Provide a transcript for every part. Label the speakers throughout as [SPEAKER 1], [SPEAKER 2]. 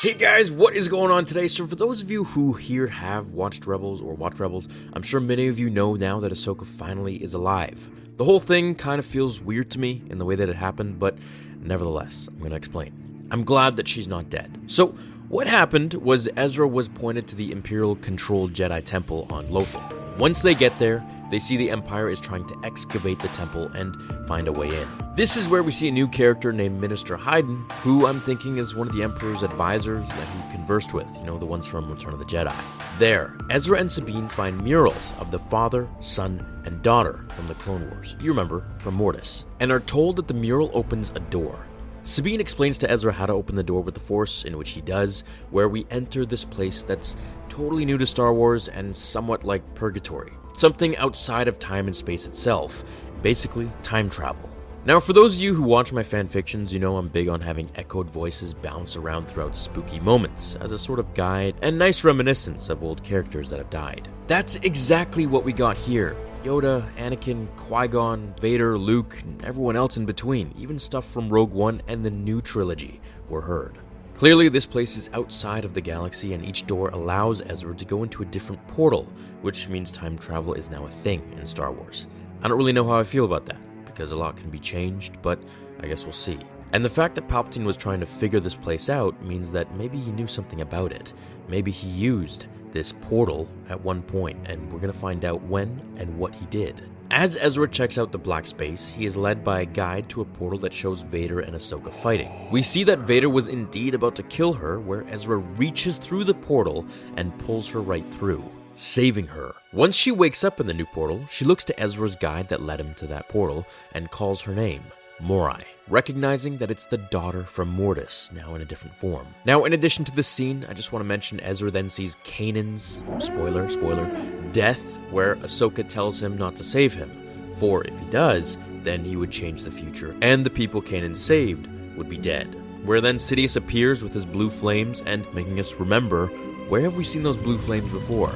[SPEAKER 1] Hey guys, what is going on today? So, for those of you who here have watched Rebels or watched Rebels, I'm sure many of you know now that Ahsoka finally is alive. The whole thing kind of feels weird to me in the way that it happened, but nevertheless, I'm going to explain. I'm glad that she's not dead. So, what happened was Ezra was pointed to the Imperial controlled Jedi Temple on Lothal. Once they get there, they see the Empire is trying to excavate the temple and find a way in. This is where we see a new character named Minister Hydan, who I'm thinking is one of the Emperor's advisors that he conversed with, you know, the ones from Return of the Jedi. There, Ezra and Sabine find murals of the father, son, and daughter from the Clone Wars. You remember, from Mortis, and are told that the mural opens a door. Sabine explains to Ezra how to open the door with the Force, in which he does, where we enter this place that's totally new to Star Wars and somewhat like purgatory something outside of time and space itself, basically, time travel. Now, for those of you who watch my fanfictions, you know I'm big on having echoed voices bounce around throughout spooky moments as a sort of guide and nice reminiscence of old characters that have died. That's exactly what we got here. Yoda, Anakin, Qui Gon, Vader, Luke, and everyone else in between, even stuff from Rogue One and the new trilogy, were heard. Clearly, this place is outside of the galaxy, and each door allows Ezra to go into a different portal, which means time travel is now a thing in Star Wars. I don't really know how I feel about that, because a lot can be changed, but I guess we'll see. And the fact that Palpatine was trying to figure this place out means that maybe he knew something about it. Maybe he used this portal at one point, and we're gonna find out when and what he did. As Ezra checks out the black space, he is led by a guide to a portal that shows Vader and Ahsoka fighting. We see that Vader was indeed about to kill her, where Ezra reaches through the portal and pulls her right through, saving her. Once she wakes up in the new portal, she looks to Ezra's guide that led him to that portal and calls her name. Morai, recognizing that it's the daughter from Mortis, now in a different form. Now, in addition to this scene, I just want to mention Ezra then sees Kanan's, spoiler, spoiler, death, where Ahsoka tells him not to save him, for if he does, then he would change the future, and the people Kanan saved would be dead. Where then Sidious appears with his blue flames and making us remember where have we seen those blue flames before?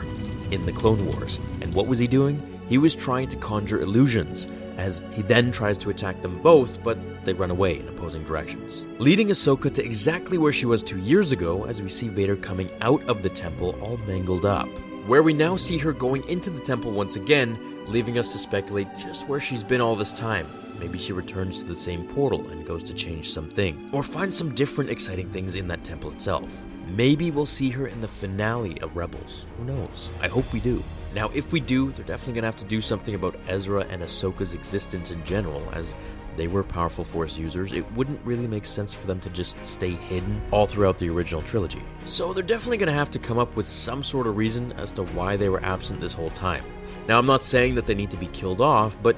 [SPEAKER 1] In the Clone Wars. And what was he doing? He was trying to conjure illusions, as he then tries to attack them both, but they run away in opposing directions. Leading Ahsoka to exactly where she was two years ago, as we see Vader coming out of the temple all mangled up. Where we now see her going into the temple once again, leaving us to speculate just where she's been all this time. Maybe she returns to the same portal and goes to change something, or find some different exciting things in that temple itself. Maybe we'll see her in the finale of Rebels. Who knows? I hope we do. Now, if we do, they're definitely gonna have to do something about Ezra and Ahsoka's existence in general, as they were powerful Force users. It wouldn't really make sense for them to just stay hidden all throughout the original trilogy. So they're definitely gonna have to come up with some sort of reason as to why they were absent this whole time. Now, I'm not saying that they need to be killed off, but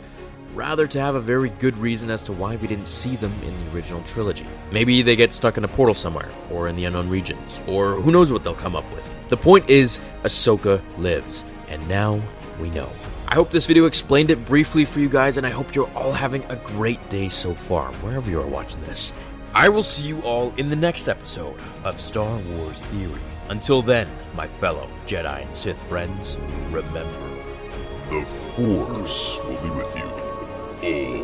[SPEAKER 1] rather to have a very good reason as to why we didn't see them in the original trilogy. Maybe they get stuck in a portal somewhere, or in the unknown regions, or who knows what they'll come up with. The point is, Ahsoka lives, and now we know. I hope this video explained it briefly for you guys, and I hope you're all having a great day so far, wherever you are watching this. I will see you all in the next episode of Star Wars Theory. Until then, my fellow Jedi and Sith friends, remember
[SPEAKER 2] The Force will be with you.